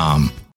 um,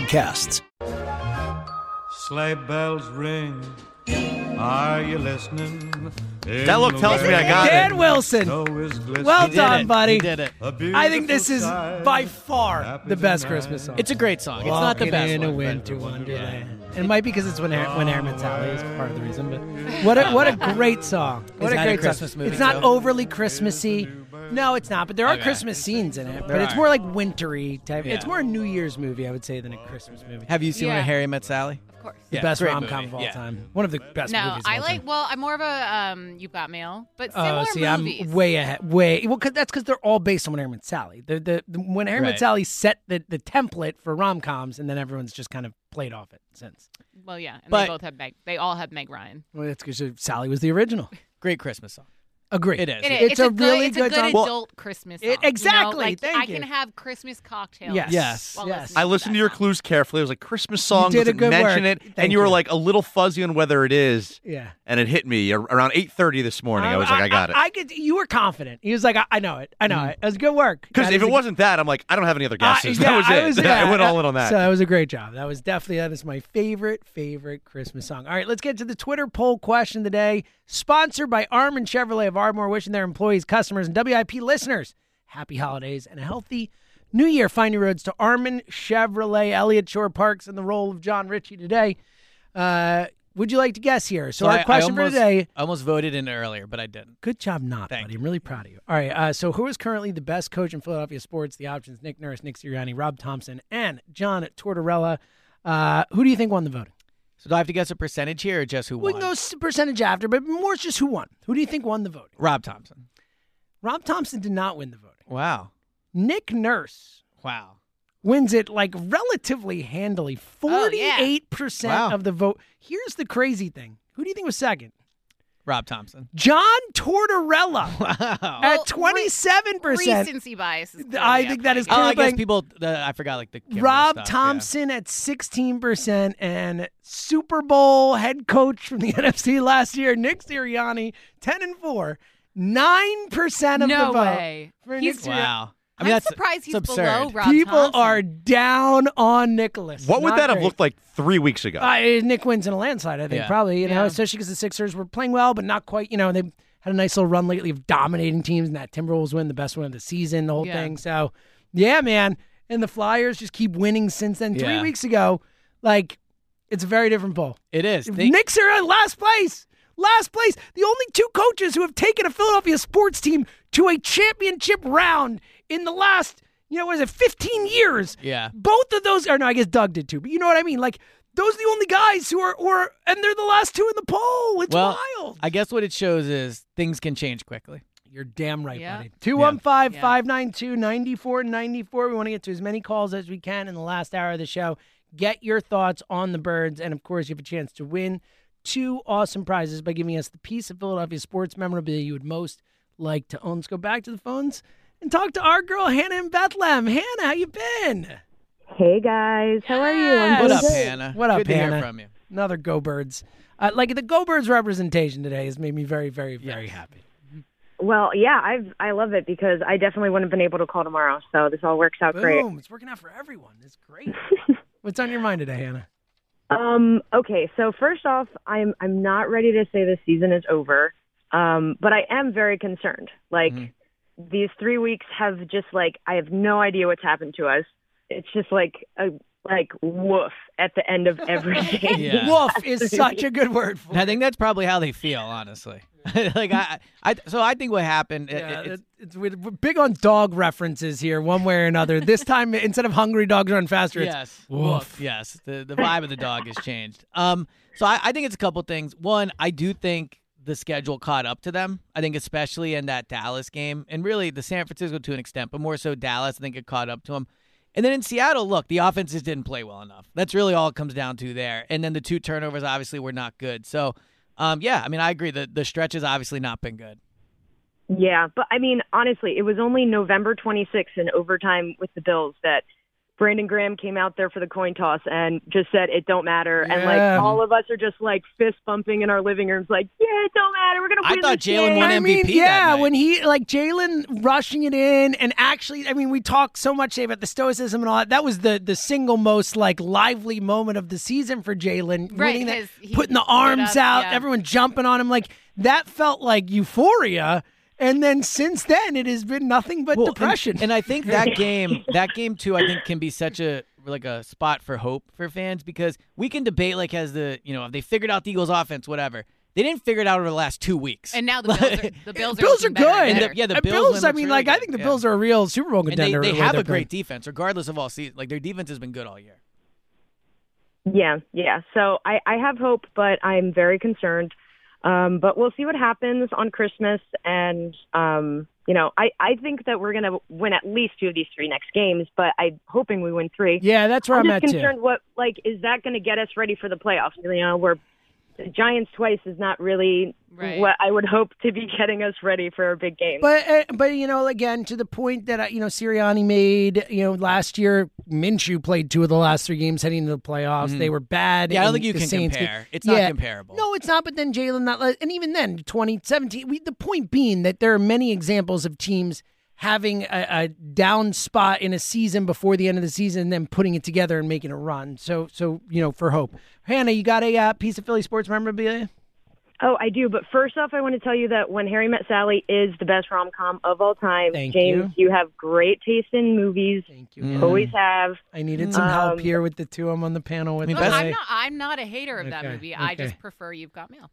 podcasts. Sleigh bells ring. Are you listening? That look tells me I got Dan it. Wilson. Well He done, it. buddy. He did it. I think this is by far the best Christmas song. It's a great song. It's not the best in a one, but- winter wonderland. It might be because it's when Air, when Airman Sally is part of the reason. But what a, what a great song! What Is a that a great Christmas song. movie, It's not too? overly Christmassy. No, it's not. But there are Okay. Christmas scenes in it. But it's are. more like wintry type. It's Yeah. more a New Year's movie, I would say, than a Christmas movie. Have you seen Yeah. When Harry Met Sally? Of course. the Yeah, best great rom com movie. of all Yeah. time. One of the best No, movies. of I all like. time. Well, I'm more of a um. You've got mail, but similar Oh, see, movies. I'm way ahead. Way well, cause that's because they're all based on When Harry Met Sally. The, the, the when Harry Met Right. Sally set the, the template for rom coms, and then everyone's just kind of played off it since. well, yeah, and But- they both have Meg. They all have Meg Ryan. Well, that's because Sally was the original. Great Christmas song. Agree. It is. It is. It's, a, good, really it's good, a good song. adult Christmas song. It- you know? exactly, Like, thank I you. can have Christmas cocktails. Yes. Yes. Yes. I listened that to your song. clues carefully. It was like Christmas song. did doesn't good mention work. it, Thank and you were like a little fuzzy on whether it is. Yeah. And it hit me around eight thirty this morning. I was like, I, got it. I, could. You were confident. He was like, I, I know it. I know it. It was good work. Because if it a- wasn't that, I'm like, I don't have any other Uh, guesses. yeah, that was I it. was- I went uh, all in on that. So that was a great job. That was definitely that is my favorite favorite Christmas song. All right, let's get to the Twitter poll question of the day, sponsored by Armin Chevrolet of Ardmore, wishing their employees, customers, and WIP listeners happy holidays and a healthy New Year. Find your roads to Armin Chevrolet, Eliot Shorr-Parks, and the role of Jon Ritchie today. Uh, would you like to guess here? So, I- our I question almost, for today. I almost voted in earlier, but I didn't. Good job, not, Thank buddy. I'm really proud of you. All right. Uh, so, who is currently the best coach in Philadelphia sports? The options: Nick Nurse, Nick Sirianni, Rob Thompson, and John Tortorella. Uh, who do you think won the voting? So do I have to guess a percentage here or just who We won? We can go percentage after, but more just who won. Who do you think won the voting? Rob Thompson. Rob Thompson did not win the voting. Wow. Nick Nurse Wow. wins it like relatively handily, Oh, yeah. Wow. of the vote. Here's the crazy thing: who do you think was second? Rob Thompson. John Tortorella Wow. at twenty-seven percent. Recency bias. I think at that play is here. Oh, I guess people. The, I forgot like the Rob stuff, yeah. Thompson at 16%, and Super Bowl head coach from the NFC last year, Nick Sirianni, 10 and 4, 9% of No the vote. No way. for He's- Nick Sirianni. Wow. I I'm mean, that's surprised he's it's below absurd. Rob People Thompson. are down on Nicholas. what would Not that have great. looked like three weeks ago? Uh, Nick wins in a landslide, I think, Yeah. probably, you know, Yeah. especially because the Sixers were playing well, but not quite, you know, they had a nice little run lately of dominating teams, and that Timberwolves win, the best win of the season, the whole Yeah. thing. So, yeah, man. And the Flyers just keep winning since then. Three Yeah. weeks ago, like, it's a very different poll. It is. Think- Knicks are in last place. Last place. The only two coaches who have taken a Philadelphia sports team to a championship round in the last, you know, what is it, 15 years. Yeah. Both of those, or no, I guess Doug did too, but you know what I mean? Like, those are the only guys who are, or, and they're the last two in the poll. It's well, wild. I guess what it shows is things can change quickly. You're damn right, Yeah. buddy. 215 592 9494. We want to get to as many calls as we can in the last hour of the show. Get your thoughts on the birds. And of course, you have a chance to win two awesome prizes by giving us the piece of Philadelphia sports memorabilia you would most like to own. Let's go back to the phones and talk to our girl, Hannah in Bethlehem. Hannah, how you been? Hey guys, how are you? I'm What doing up. Hannah? What up, Good to Hannah? hear from you. Another Go Birds. Uh, like the Go Birds representation today has made me very, very, very happy. Well, yeah, I've I love it because I definitely wouldn't have been able to call tomorrow, so this all works out great. Boom. It's working out for everyone. It's great. What's on your mind today, Hannah? Um, okay, so first off, I'm I'm not ready to say the season is over, um, but I am very concerned. Like these three weeks have just like I have no idea what's happened to us. It's just like a like woof at the end of everything. Yeah. Woof is such a good word for I think that's probably how they feel, honestly. like I, I, so I think what happened. it- Yeah, it- it's, we're we're big on dog references here, one way or another. This time, instead of hungry dogs run faster, it's yes, woof. Yes, the the vibe of the dog has changed. Um, so I, I think it's a couple things. One, I do think the schedule caught up to them. I think especially in that Dallas game, and really the San Francisco to an extent, but more so Dallas. I think it caught up to them. And then in Seattle, look, the offenses didn't play well enough. That's really all it comes down to there. And then the two turnovers obviously were not good. So, um, yeah, I mean, I agree. The the stretch has obviously not been good. Yeah, but I mean, honestly, it was only November 26th in overtime with the Bills that Brandon Graham came out there for the coin toss and just said it don't matter, and like all of us are just like fist bumping in our living rooms, like yeah, it don't matter, we're gonna I win. thought Jalen game. won I mean, MVP that yeah, night. when he like Jalen rushing it in, and actually, I mean, we talk so much today about the stoicism and all that. That was the the single most like lively moment of the season for Jalen, Right, winning that- putting the arms up, out, yeah. everyone jumping on him, like that felt like euphoria. And then since then, it has been nothing but Well, depression. And, I think that game, that game too, I think can be such a like a spot for hope for fans because we can debate like has the you know if they figured out the Eagles' offense, whatever. They didn't figure it out over the last two weeks. And now the Bills are the Bills are, Bills are looking better good. and And the- yeah, the And Bills Bills, win I mean, really like I think the Yeah. Bills are a real Super Bowl and they, contender. they have a great playing. defense, regardless of all season. Like their defense has been good all year. Yeah, yeah. So I, I have hope, but I'm very concerned. Um, but we'll see what happens on Christmas. And, um, you know, I, I think that we're going to win at least two of these three next games, but I'm hoping we win three. Yeah, that's where I'm I'm, just at too. concerned what, like, is that going to get us ready for the playoffs? You know, where the Giants twice is not really Right. what I would hope to be getting us ready for a big game. But uh, but you know again to the point that uh, you know Sirianni made you know last year Minshew played two of the last three games heading into the playoffs. They were bad. Yeah, I don't think you can Saints game. compare. It's not Yeah. comparable. No, it's not. But then Jalen not and even then 2017. We, the point being that there are many examples of teams having a, a down spot in a season before the end of the season, and then putting it together and making a run. So so you know for hope. Hannah, you got a uh, piece of Philly sports memorabilia? Oh, I do. But first off, I want to tell you that When Harry Met Sally is the best rom com of all time. Thank James, you. have great taste in movies. Thank you. Always have. I needed some help Um, here with the two I'm on the panel with. mean, Look, best- I'm not. I'm not a hater of that Okay, movie. I just prefer You've Got Mail.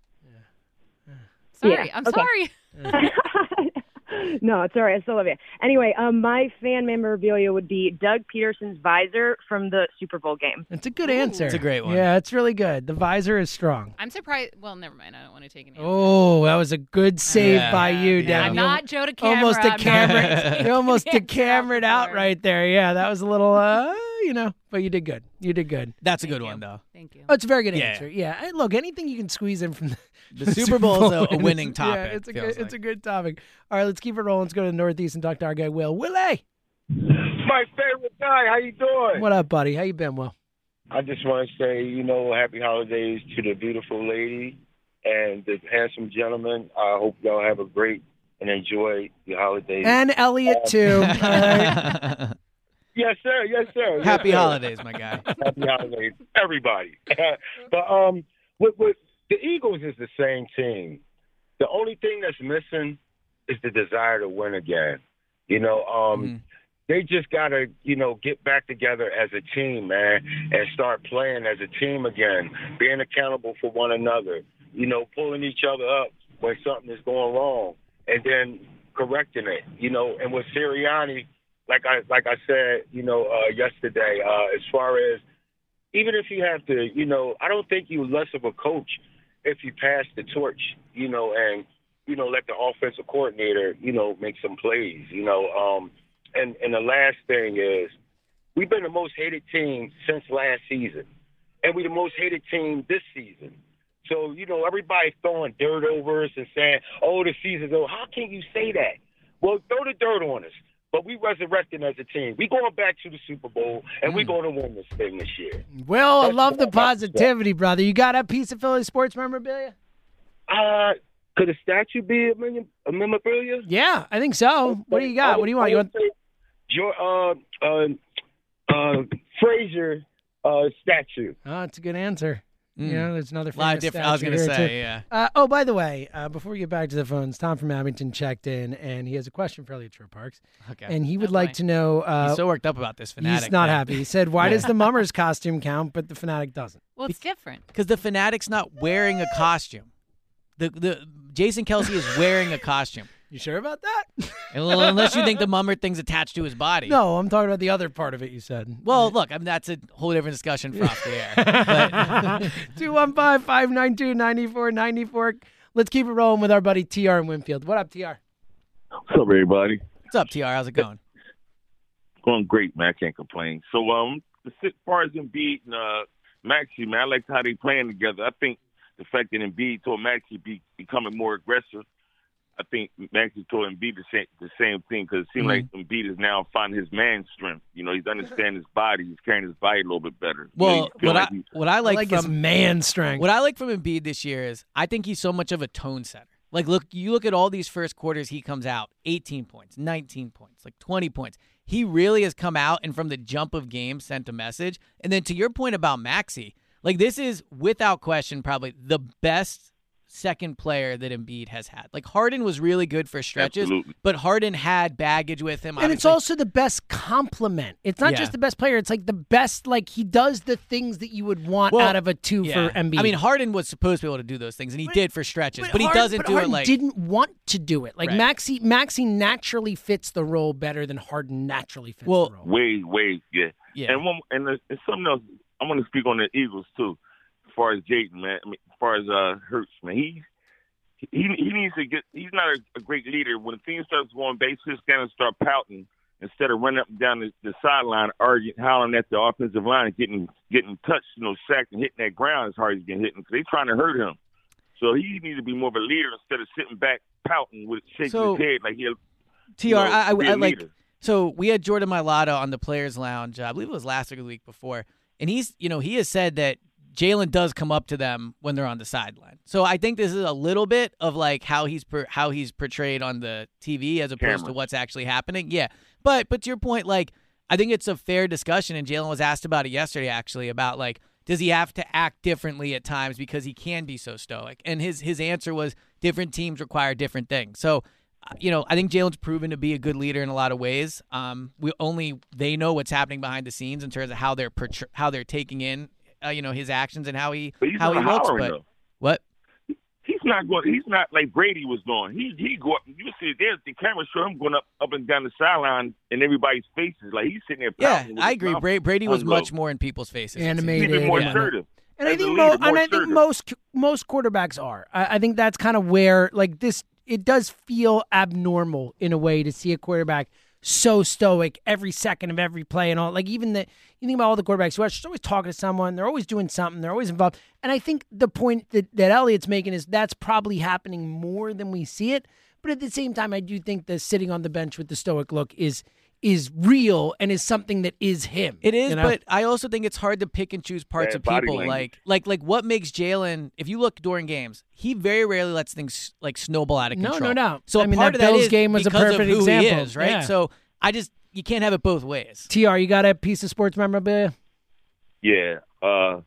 Sorry, Yeah, I'm okay. sorry. no, it's all right. I still love you. Anyway, um, my fan memorabilia would be Doug Pederson's visor from the Super Bowl game. It's a good answer. It's a great one. Yeah, it's really good. The visor is strong. I'm surprised. Well, never mind. I don't want to take an answer. Oh, that was a good save Yeah. by you, Yeah. Devin. I'm not Joe to camera. almost a I'm not camera. taking you almost an a answer camera out right there. Yeah, that was a little, uh, you know, but you did good. You did good. That's a good you. one though. Thank you. Oh, it's a very good Yeah. answer. Yeah. And look, anything you can squeeze in from the, The Super Bowl is a- a is- winning Yeah, topic, it's a feels good, it's a good topic. All right, let's keep it rolling. Let's go to the Northeast and talk to our guy Will. Willie, My favorite guy. How you doing? what up, buddy? How you been, Will? I just want to say, you know, happy holidays to the beautiful lady and the handsome gentleman. I hope y'all have a great and enjoy the holidays. And Eliot too. All right. Yes, sir. Yes, sir. Yes, Happy sir. holidays, my guy. Happy holidays, everybody. but um, with, with the Eagles is the same team. The only thing that's missing is the desire to win again. You know, um, Mhm. they just gotta, you know, get back together as a team, man, and start playing as a team again, being accountable for one another. You know, pulling each other up when something is going wrong, and then correcting it. You know, and with Sirianni, like I like I said, you know, uh, yesterday, uh, as far as even if you have to, you know, I don't think you're less of a coach if you pass the torch, you know, and you know let the offensive coordinator, you know, make some plays, you know. Um, and and the last thing is, we've been the most hated team since last season, and we're the most hated team this season. So you know, everybody throwing dirt over us and saying, "Oh, the season's over." How can you say that? Well, throw the dirt on us. But we resurrecting as a team. We going back to the Super Bowl, and we going to win this thing this year. Will, I love the what I'm about to say. positivity, brother. You got a piece of Philly sports memorabilia? Uh, could a statue be a, million, a memorabilia? Yeah, I think so. What do you got? What do you want? You want? Your uh uh uh Frazier uh statue. Oh, that's a good answer. You know, there's another A lot of different- I was gonna say, too. yeah. Uh, oh, by the way, uh, before we get back to the phones, Tom from Abington checked in, and he has a question for Elliot Shore Parks. Okay. And he would like to know. Uh, He's so worked up about this fanatic. He's not thing. happy. He said, "Why Yeah. does the mummer's costume count, but the fanatic doesn't?" Well, it's different. Because the fanatic's not wearing a costume. The the Jason Kelce is wearing a costume. You sure about that? Well, unless you think the mummer thing's attached to his body. No, I'm talking about the other part of it. You said. Well, look, I mean, that's a whole different discussion for off the air. But 215 592 9494. Let's keep it rolling with our buddy TR in Winfield. What up, TR? What's up, everybody? what's up, TR? How's it going? Going great, man. I can't complain. So, um, as far as Embiid and uh, Maxey, man, I like how they playing together. I think the fact that Embiid told Maxey be becoming more aggressive. I think Maxey told Embiid the same the same thing because it seems like mm-hmm. Embiid is now finding his man strength. You know, he's understanding his body. He's carrying his body a little bit better. Well, you feel what like I what I like, like from his man strength. What I like from Embiid this year is I think he's so much of a tone setter. Like, look, you look at all these first quarters, he comes out 18 points, 19 points, like 20 points. He really has come out and from the jump of game sent a message. And then to your point about Maxey, like this is without question probably the best second player that Embiid has had. Like Harden was really good for stretches, Absolutely. but Harden had baggage with him. And it's also the best compliment. It's not Yeah. just the best player. It's like the best. Like he does the things that you would want Well, out of a two Yeah. for Embiid. I mean, Harden was supposed to be able to do those things, and he did for stretches, but, he Harden- doesn't but do Harden it like didn't want to do it. Like Right. Maxey, Maxey naturally fits the role better than Harden naturally fits Well, the role. way, way, yeah. Yeah. And one, and, and something else. I want to speak on the Eagles too, as far as Jaden, man. I mean, as far as uh Hurts, man. He he he needs to get. He's not a, a great leader. When things starts going base, he's gonna start pouting instead of running up and down the, the sideline, arguing, howling at the offensive line, and getting getting touched, you know, sacked and hitting that ground as hard as he can hit him because they trying to hurt him. So he needs to be more of a leader instead of sitting back pouting with shaking So- his head like he. TR, you know, I, I, I like. So we had Jordan Mailata on the Players Lounge. I believe it was last week or the week before, and he's, you know, he has said that Jalen does come up to them when they're on the sideline. So I think this is a little bit of like how he's per, how he's portrayed on the TV as opposed to what's actually happening. Yeah, but but to your point, like I think it's a fair discussion, and Jalen was asked about it yesterday actually about like does he have to act differently at times because he can be so stoic, and his his answer was different teams require different things. So uh, you know, I think Jalen's proven to be a good leader in a lot of ways. Um, we only they know what's happening behind the scenes in terms of how they're portray- how they're taking in, uh, you know, his actions and how he But he's how he looks. But though. what? He's not going. He's not like Brady was doing. He he go up. You see, there's the camera show him going up up and down the sideline in everybody's faces, like he's sitting there. Yeah, I agree. Bra- Brady was ungloved. much more in people's faces. it seems. Animated. Even more yeah. assertive. And I think leader, mo- and I think most most quarterbacks are. I, I think that's kind of where like this. It does feel abnormal in a way to see a quarterback so stoic every second of every play and all. Like even the you think about all the quarterbacks who are just always talking to someone. They're always doing something. They're always involved. And I think the point that that Eliot's making is that's probably happening more than we see it. But at the same time, I do think the sitting on the bench with the stoic look is is real and is something that is him. It is, you know? but I also think it's hard to pick and choose parts Bad of people. language. Like, like, like, what makes Jalen? If you look during games, he very rarely lets things like snowball out of control. No, control. no. So I a mean, part that of that Bills is game was a because of perfect who example. He is, right? Yeah. So I just you can't have it both ways. Tr, you got a piece of sports memorabilia? Yeah. Uh,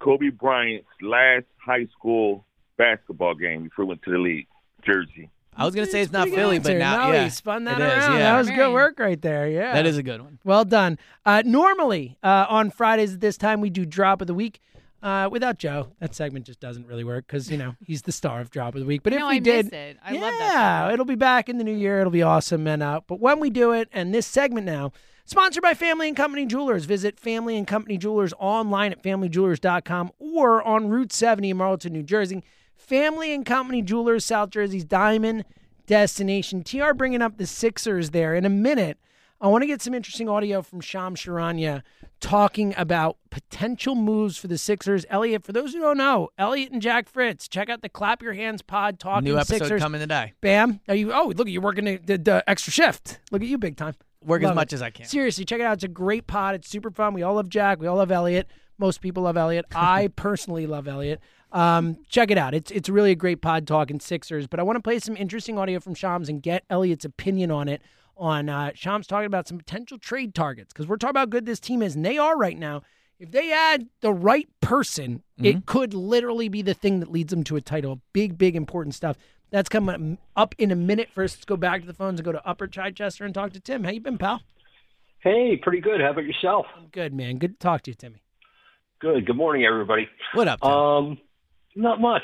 Kobe Bryant's last high school basketball game before he went to the league, Jersey. I was gonna say it's not Philly, answer. but now no, yeah, he spun that it is, around. yeah. That was good work right there. Yeah, That is a good one. well done. Uh, normally uh, on Fridays at this time we do drop of the week. Uh, without Joe, that segment just doesn't really work because you know he's the star of drop of the week. But if no, we I did, miss it. I yeah, love that. Yeah, it'll be back in the new year. It'll be awesome. And uh, but when we do it, and this segment now, sponsored by Family and Company Jewelers. Visit Family and Company Jewelers online at familyjewelers.com or on Route 70 in Marlton, New Jersey. Family and Company Jewelers, South Jersey's diamond destination. TR bringing up the Sixers there in a minute. I want to get some interesting audio from Sham Charania talking about potential moves for the Sixers. Eliot, for those who don't know, Eliot and Jack Fritz, check out the Clap Your Hands pod talking New episode Sixers. coming today. Bam. Are you? Oh, look, you're working the, the, the extra shift. Look at you, big time. Work as much it. as I can. Seriously, check it out. It's a great pod. It's super fun. We all love Jack. We all love Eliot. Most people love Eliot. I personally love Eliot. Um, check it out. It's it's really a great pod talking Sixers. But I want to play some interesting audio from Shams and get Eliot's opinion on it. On uh, Shams talking about some potential trade targets because we're talking about how good this team is, and they are right now. If they add the right person, Mm-hmm. it could literally be the thing that leads them to a title. Big, big, important stuff. That's coming up in a minute. First, let's go back to the phones and go to Upper Chichester and talk to Tim. How you been, pal? Hey, pretty good. How about yourself? I'm good, man. Good to talk to you, Timmy. Good. Good morning, everybody. What up? Tim? Um, not much.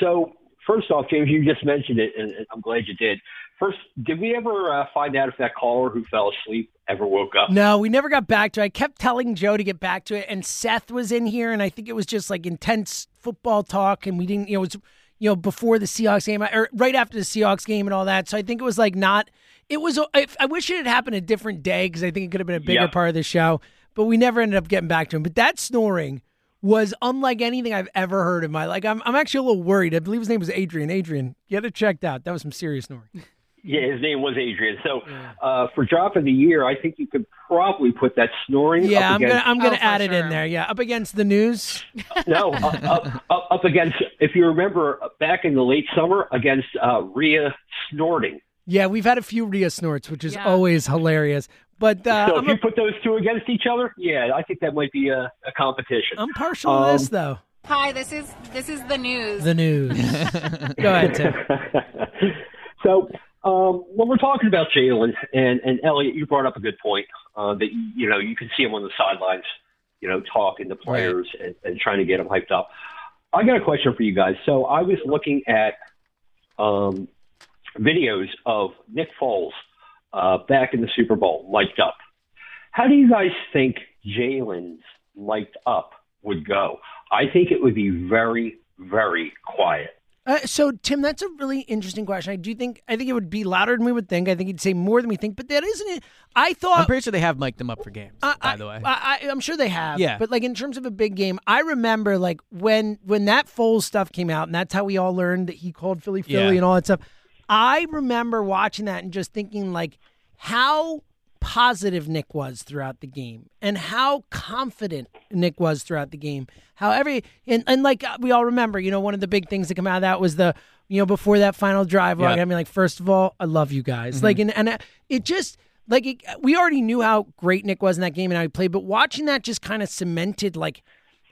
So, first off, James, you just mentioned it, and I'm glad you did. First, did we ever uh, find out if that caller who fell asleep ever woke up? No, we never got back to it. I kept telling Joe to get back to it, and Seth was in here, and I think it was just like intense football talk, and we didn't, you know, it was, you know, before the Seahawks game, or right after the Seahawks game and all that. So I think it was like not, it was, I wish it had happened a different day because I think it could have been a bigger Yep. part of the show, but we never ended up getting back to him. But that snoring was unlike anything I've ever heard in my, life. I'm, I'm actually a little worried. I believe his name was Adrian. Adrian, get it checked out. That was some serious snoring. Yeah, his name was Adrian. So, uh, for drop of the year, I think you could probably put that snoring. Yeah, up I'm gonna, I'm gonna Oh, add it in there. Yeah, up against the news. no, up, up, up, up against. If you remember, back in the late summer, against uh, Rhea snorting. Yeah, we've had a few Rhea snorts, which is Yeah. always hilarious. But uh, so, I'm, if you a, put those two against each other, yeah, I think that might be a, a competition. I'm partial to Um, this though. Hi, this is this is the news. The news. Go ahead, Tim. so um, when we're talking about Jalen and, and Eliot, you brought up a good point uh, that you know you can see him on the sidelines, you know, talking to players and, and trying to get them hyped up. I got a question for you guys. So I was looking at um, videos of Nick Foles uh, back in the Super Bowl, mic'd up. How do you guys think Jalen's mic'd up would go? I think it would be very, very quiet. Uh, so, Tim, that's a really interesting question. I do think I think it would be louder than we would think. I think he'd say more than we think. But that isn't it. I thought. I'm pretty sure they have mic'd them up for games. I- by I- the way, I, I, I'm sure they have. Yeah. But like in terms of a big game, I remember like when when that Foles stuff came out, and that's how we all learned that he called Philly Philly Yeah. and all that stuff. I remember watching that and just thinking like how positive Nick was throughout the game and how confident Nick was throughout the game. How every and, and like uh, we all remember, you know, one of the big things that come out of that was the you know before that final drive. Yeah. I mean, like first of all, I love you guys. Like and and uh, it just like it, we already knew how great Nick was in that game and how he played, but watching that just kind of cemented like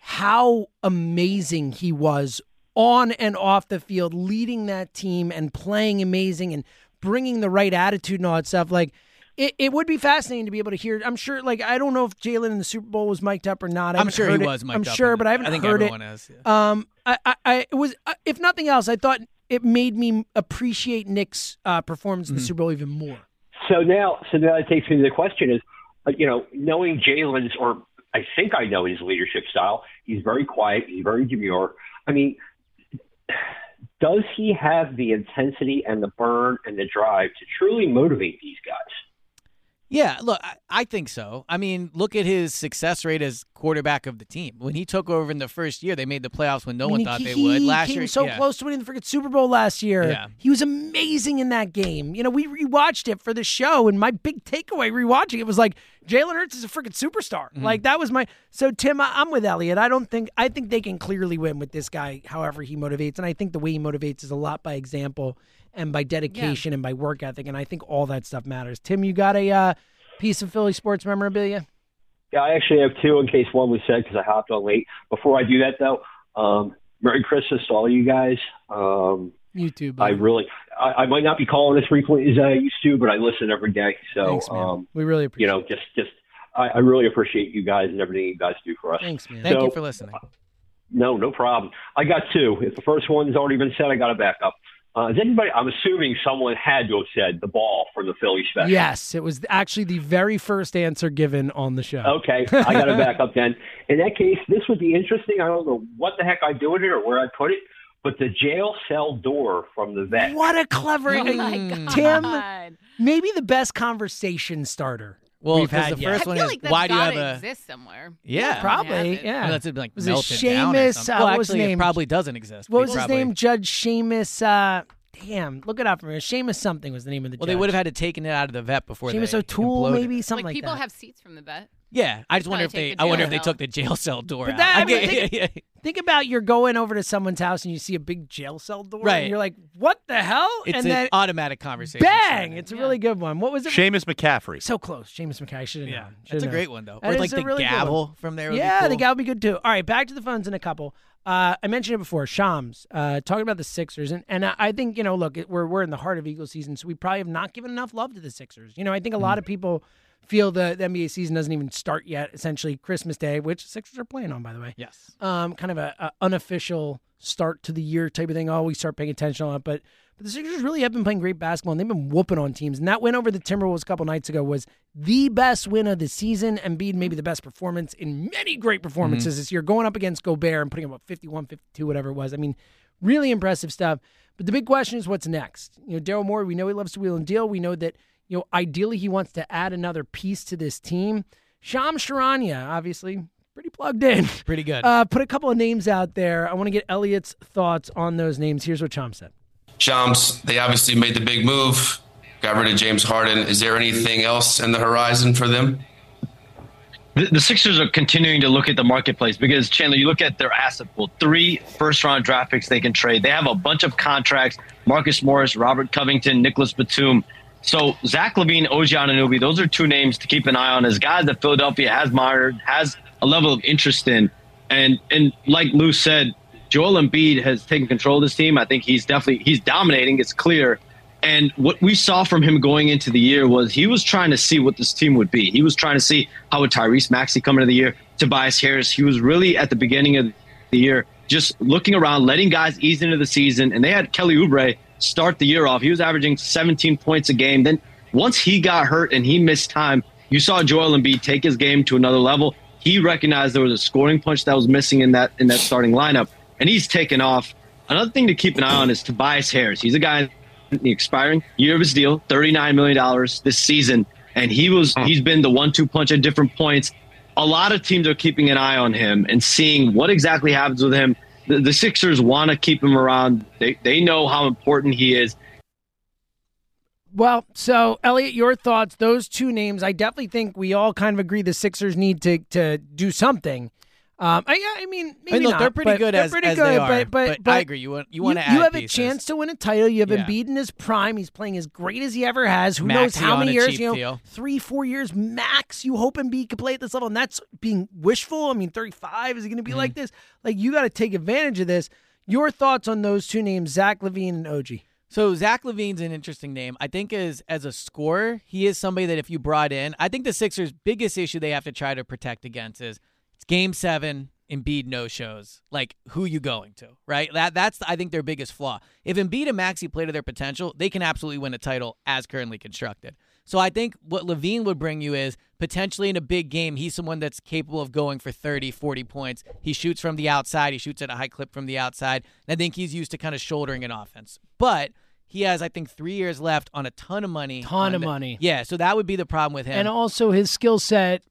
how amazing he was on and off the field, leading that team and playing amazing and bringing the right attitude and all that stuff. Like, it, it would be fascinating to be able to hear. I'm sure, like, I don't know if Jalen in the Super Bowl was mic'd up or not. I I'm sure he it. was mic'd I'm up sure, but. I haven't I think heard everyone it. is, yeah. Um, I, I, I it was, uh, if nothing else, I thought it made me appreciate Nick's uh, performance Mm-hmm. in the Super Bowl even more. So now, so now that takes me to the question: Is uh, you know, knowing Jalen's, or I think I know his leadership style. He's very quiet. He's very demure. I mean, does he have the intensity and the burn and the drive to truly motivate these? Yeah, look, I, I think so. I mean, look at his success rate as quarterback of the team. When he took over in the first year, they made the playoffs when no I one thought he, they would. Last came year, so yeah. close to winning the freaking Super Bowl last year. Yeah. He was amazing in that game. You know, we rewatched it for the show, and my big takeaway rewatching it was like Jalen Hurts is a freaking superstar. Mm-hmm. Like that was my. So Tim, I, I'm with Eliot. I don't think I think they can clearly win with this guy. However he motivates, and I think the way he motivates is a lot by example and by dedication and by work ethic, and I think all that stuff matters. Tim, you got a uh, piece of Philly sports memorabilia? Yeah, I actually have two in case one was said because I hopped on late. Before I do that, though, um, Merry Christmas to all you guys. Um, YouTube. I really, I, I might not be calling as frequently as I used to, but I listen every day. So, Thanks, man. um, we really appreciate. you know, just, just, I, I really appreciate you guys and everything you guys do for us. Thanks, man. Thank So- you for listening. No, no problem. I got two. If the first one's already been said, I got to back up. Uh, is anybody? I'm assuming someone had to have said the ball for the Philly special. Yes, it was actually the very first answer given on the show. Okay, I got to back up then. In that case, this would be interesting. I don't know what the heck I do with it or where I put it, but the jail cell door from the vet. What a clever Oh my god. Tim, maybe the best conversation starter Well, we've 'cause had the yet. first I one is like that's why do you have gotta a exist somewhere. Yeah. Probably, Has yeah. Unless it like Was it melted down or Seamus, uh, well, what was his actually, name? it probably doesn't exist. What was his probably- name? Judge Seamus. Uh, damn, look it up for me. Seamus something was the name of the Well, judge. they would have had to taken it out of the vet before Seamus O'Toole, maybe something like, like, people that. have seats from the vet. Yeah, I just wonder if they. the I wonder jail if they took the jail cell door But out. I mean, think- yeah, Think about you're going over to someone's house and you see a big jail cell door, Right. And you're like, "What the hell?" It's and an then automatic conversation. bang! It's a really good one. What was it? Seamus McCaffrey. So close, Seamus McCaffrey. Should have Yeah, known. that's Should've a known. great one, though. That Or like the really gavel from there would be yeah, the cool. gavel would be good too. All right, back to the phones in a couple. Uh, I mentioned it before. Shams uh, talking about the Sixers, and and I I think you know, look, we're we're in the heart of Eagles season, so we probably have not given enough love to the Sixers. You know, I think a lot of people feel the, the NBA season doesn't even start yet. Essentially, Christmas Day, which Sixers are playing on, by the way. Yes. Um, kind of a, a unofficial start to the year type of thing. Oh, we start paying attention on it, but but the Sixers really have been playing great basketball, and they've been whooping on teams. And that win over the Timberwolves a couple nights ago was the best win of the season. And Embiid maybe the best performance in many great performances this year, going up against Gobert and putting up what, 51, 52, whatever it was. I mean, really impressive stuff. But the big question is what's next? You know, Daryl Morey, we know he loves to wheel and deal. We know that, you know, ideally he wants to add another piece to this team. Sham Charania, obviously, pretty plugged in. Pretty good. Uh, put a couple of names out there. I want to get Eliot's thoughts on those names. Here's what Sham said. Shams, they obviously made the big move, got rid of James Harden. Is there anything else in the horizon for them? The, the Sixers are continuing to look at the marketplace because Chandler, you look at their asset pool, three first round draft picks they can trade. They have a bunch of contracts: Marcus Morris, Robert Covington, Nicolas Batum. So Zach LaVine, OG Anunoby, those are two names to keep an eye on as guys that Philadelphia has monitored, has a level of interest in. And and like Lou said, Joel Embiid has taken control of this team. I think he's definitely he's dominating. It's clear. And what we saw from him going into the year was he was trying to see what this team would be. He was trying to see how would Tyrese Maxey come into the year, Tobias Harris. He was really at the beginning of the year just looking around, letting guys ease into the season. And they had Kelly Oubre start the year off. He was averaging 17 points a game. Then once he got hurt and he missed time, you saw Joel Embiid take his game to another level. He recognized there was a scoring punch that was missing in that in that starting lineup, and he's taken off. Another thing to keep an eye on is Tobias Harris. He's a guy in the expiring year of his deal, $39 million this season. And he was he's been the one two punch at different points. A lot of teams are keeping an eye on him and seeing what exactly happens with him. The, the Sixers want to keep him around. They they know how important he is. Well, so Eliot, your thoughts? Those two names, I definitely think we all kind of agree the Sixers need to to do something. Um, I, yeah, I mean, maybe I mean, look, not, they're pretty good they're as- pretty as good, they are, But, but, but but I agree. You want- you wanna you add have pieces. a chance to win a title. You have Yeah. Embiid in his prime. He's playing as great as he ever has. Who knows how many years? You know, deal. three, four years max. You hope Embiid can play at this level, and that's being wishful. I mean, thirty-five is he going to be Mm-hmm. like this? Like you got to take advantage of this. Your thoughts on those two names, Zach LaVine and OG? So Zach LaVine's an interesting name. I think as as a scorer, he is somebody that if you brought in, I think the Sixers' biggest issue they have to try to protect against is it's Game Seven. Embiid no shows. Like who you going to, right? That that's I think their biggest flaw. If Embiid and Maxey play to their potential, they can absolutely win a title as currently constructed. So I think what LaVine would bring you is potentially in a big game, he's someone that's capable of going for 30, 40 points. He shoots from the outside, he shoots at a high clip from the outside. And I think he's used to kind of shouldering an offense. But he has, I think, three years left on a ton of money. Ton of the- money. Yeah, so that would be the problem with him. And also his skill set.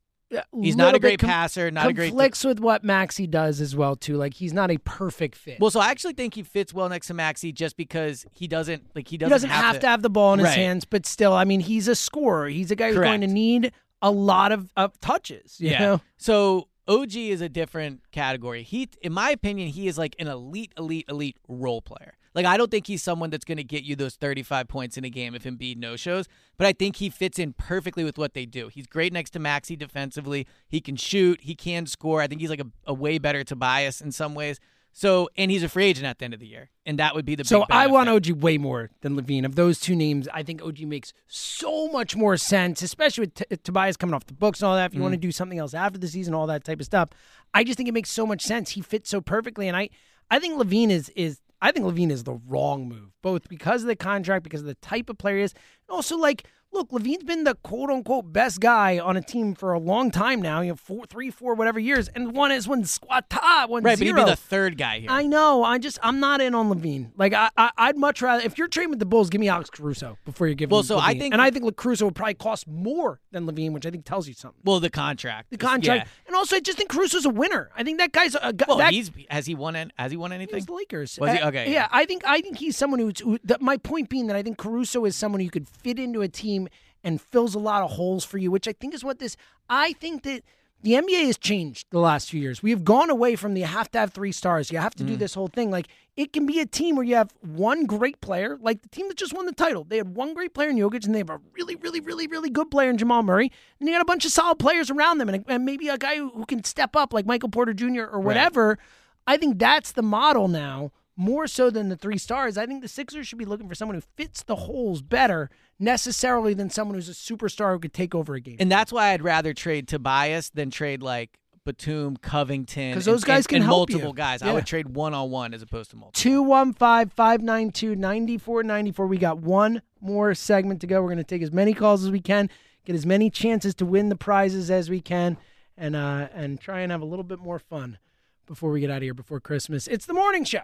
He's not a great com- passer, not a great- conflicts with what Maxey does as well too. Like he's not a perfect fit. Well, so I actually think he fits well next to Maxey just because he doesn't like he doesn't, he doesn't have, to, have the ball in his hands, but still, I mean, he's a scorer. He's a guy who's going to need a lot of, of touches. You yeah. know? So OG is a different category. He, in my opinion, he is like an elite, elite, elite role player. Like I don't think he's someone that's going to get you those 35 points in a game if Embiid no shows, but I think he fits in perfectly with what they do. He's great next to Maxey defensively. He can shoot. He can score. I think he's like a, a way better Tobias in some ways. So, and he's a free agent at the end of the year, and that would be the best. So I want OG way more than LaVine. Of those two names, I think OG makes so much more sense, especially with T- Tobias coming off the books and all that. If you Mm. want to do something else after the season, all that type of stuff, I just think it makes so much sense. He fits so perfectly, and I, I think LaVine is is I think LaVine is the wrong move, both because of the contract, because of the type of player he is, and also like. Look, LaVine's been the quote unquote best guy on a team for a long time now, you know, four, three, four, whatever years. And one is one squata, one Right, but he'd be the third guy here. I know. I just I'm not in on LaVine. Like I, I I'd much rather if you're trading with the Bulls, give me Alex Caruso before you give Well, so I think- and I think Caruso would probably cost more than LaVine, which I think tells you something. Well, the contract. The contract, and also I just think Caruso's a winner. I think that guy's a guy. Well, that, he's has he won? Has he won anything? the Lakers. Was he? Uh, Okay. Yeah, I think I think he's someone who's. Who, that, my point being that I think Caruso is someone who could fit into a team and fills a lot of holes for you, which I think is what this. I think that the NBA has changed the last few years. We have gone away from the you have to have three stars. You have to do mm. this whole thing. Like it can be a team where you have one great player, like the team that just won the title. They had one great player in Jokic, and they have a really, really, really, really good player in Jamal Murray. And you got a bunch of solid players around them, and, and maybe a guy who, who can step up, like Michael Porter Jr. or whatever. I think that's the model now, more so than the three stars. I think the Sixers should be looking for someone who fits the holes better necessarily than someone who's a superstar who could take over a game. And that's why I'd rather trade Tobias than trade like Batum, Covington, 'Cause and- those guys can and help you. multiple guys. I would trade one on one as opposed to multiple. 215 592 9494. We got one more segment to go. We're going to take as many calls as we can, get as many chances to win the prizes as we can, and, uh, and try and have a little bit more fun before we get out of here before Christmas. It's the morning show.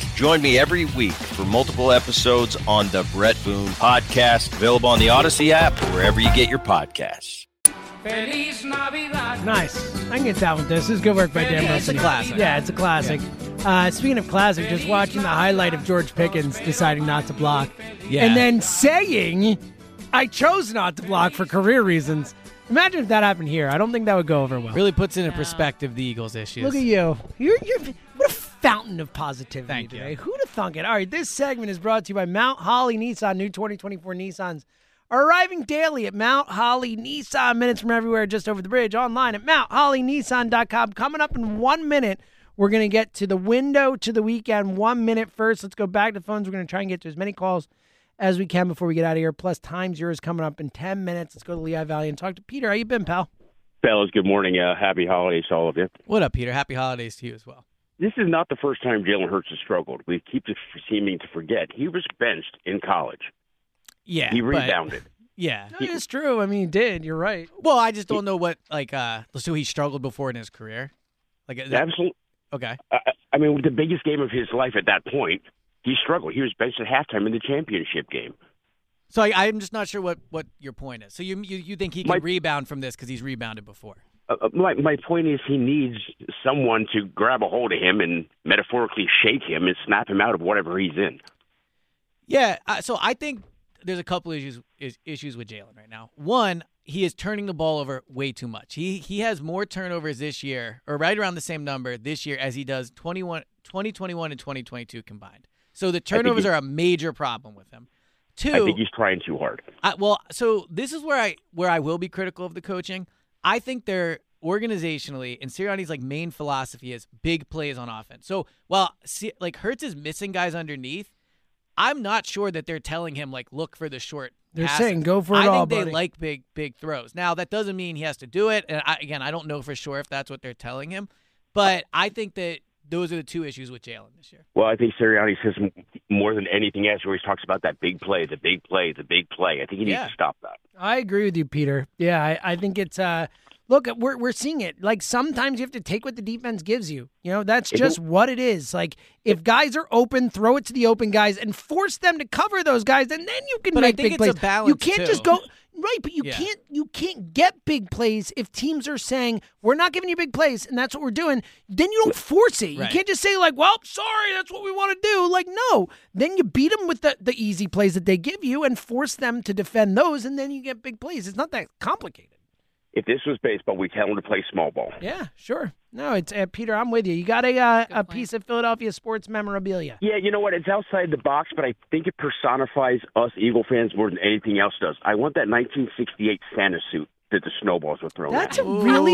Join me every week for multiple episodes on the Bret Boone Podcast, available on the Audacy app or wherever you get your podcasts. Nice. I can get down with this. This is good work by Dan Yeah, it's a classic. Yeah, it's a classic. Uh, speaking of classic, just watching the highlight of George Pickens deciding not to block. Yeah. And then saying, I chose not to block for career reasons. Imagine if that happened here. I don't think that would go over well. Really puts into perspective the Eagles' issues. Look at you. You're, you're what a fountain of positivity Thank you. today. Who'd have thunk it? All right, this segment is brought to you by Mount Holly Nissan. New 2024 Nissans are arriving daily at Mount Holly Nissan. Minutes from everywhere, just over the bridge. Online at MountHollyNissan.com. Coming up in one minute, we're going to get to the window to the weekend. One minute first. Let's go back to the phones. We're going to try and get to as many calls as we can before we get out of here. Plus, times yours coming up in 10 minutes. Let's go to Lehigh Valley and talk to Peter. How you been, pal? Fellas, good morning. Uh, happy holidays to all of you. What up, Peter? Happy holidays to you as well. This is not the first time Jalen Hurts has struggled. We keep seeming to forget. He was benched in college. Yeah, He but- rebounded. Yeah, No, it's true. I mean, he did. You're right. Well, I just don't know what like uh Let's so he struggled before in his career. Like Absolutely. Okay. I, I mean, with the biggest game of his life at that point, he struggled. He was benched at halftime in the championship game. So I, I'm just not sure what what your point is. So you you, you think he can My- rebound from this because he's rebounded before? Uh, uh, my my point is, he needs someone to grab a hold of him and metaphorically shake him and snap him out of whatever he's in. Yeah. Uh, so I think there's a couple issues is, issues with Jalen right now. One, he is turning the ball over way too much. He he has more turnovers this year, or right around the same number this year as he does 21, 2021 and 2022 combined. So the turnovers are a major problem with him. Two, I think he's trying too hard. I, well, so this is where I where I will be critical of the coaching. I think they're organizationally and Sirianni's like main philosophy is big plays on offense. So while like Hurts is missing guys underneath, I'm not sure that they're telling him like look for the short. They're passes. saying, "Go for it I all, think they buddy." like big big throws. Now that doesn't mean he has to do it. And I, again, I don't know for sure if that's what they're telling him, but I think that those are the two issues with Jalen this year. Well, I think Sirianni says more than anything else. He always talks about that big play, the big play, the big play. I think he needs Yeah. to stop that. I agree with you, Peter. Yeah, I, I think it's uh look, we're we're seeing it. Like sometimes you have to take what the defense gives you. You know, that's just it- what it is. Like if guys are open, throw it to the open guys and force them to cover those guys, and then you can But I make think big it's a plays. balance, you can't just go right, but you Yeah. can't you can't get big plays if teams are saying we're not giving you big plays and that's what we're doing. Then you don't force it. You can't just say like, "Well, sorry, that's what we want to do." Like, no. Then you beat them with the the easy plays that they give you and force them to defend those, and then you get big plays. It's not that complicated. If this was baseball, we tell him to play small ball. Yeah, sure. No, it's uh, Peter. I'm with you. You got a uh, a piece of Philadelphia sports memorabilia. Yeah, you know what? It's outside the box, but I think it personifies us Eagle fans more than anything else does. I want that 1968 Santa suit that the snowballs were thrown That's at. a really,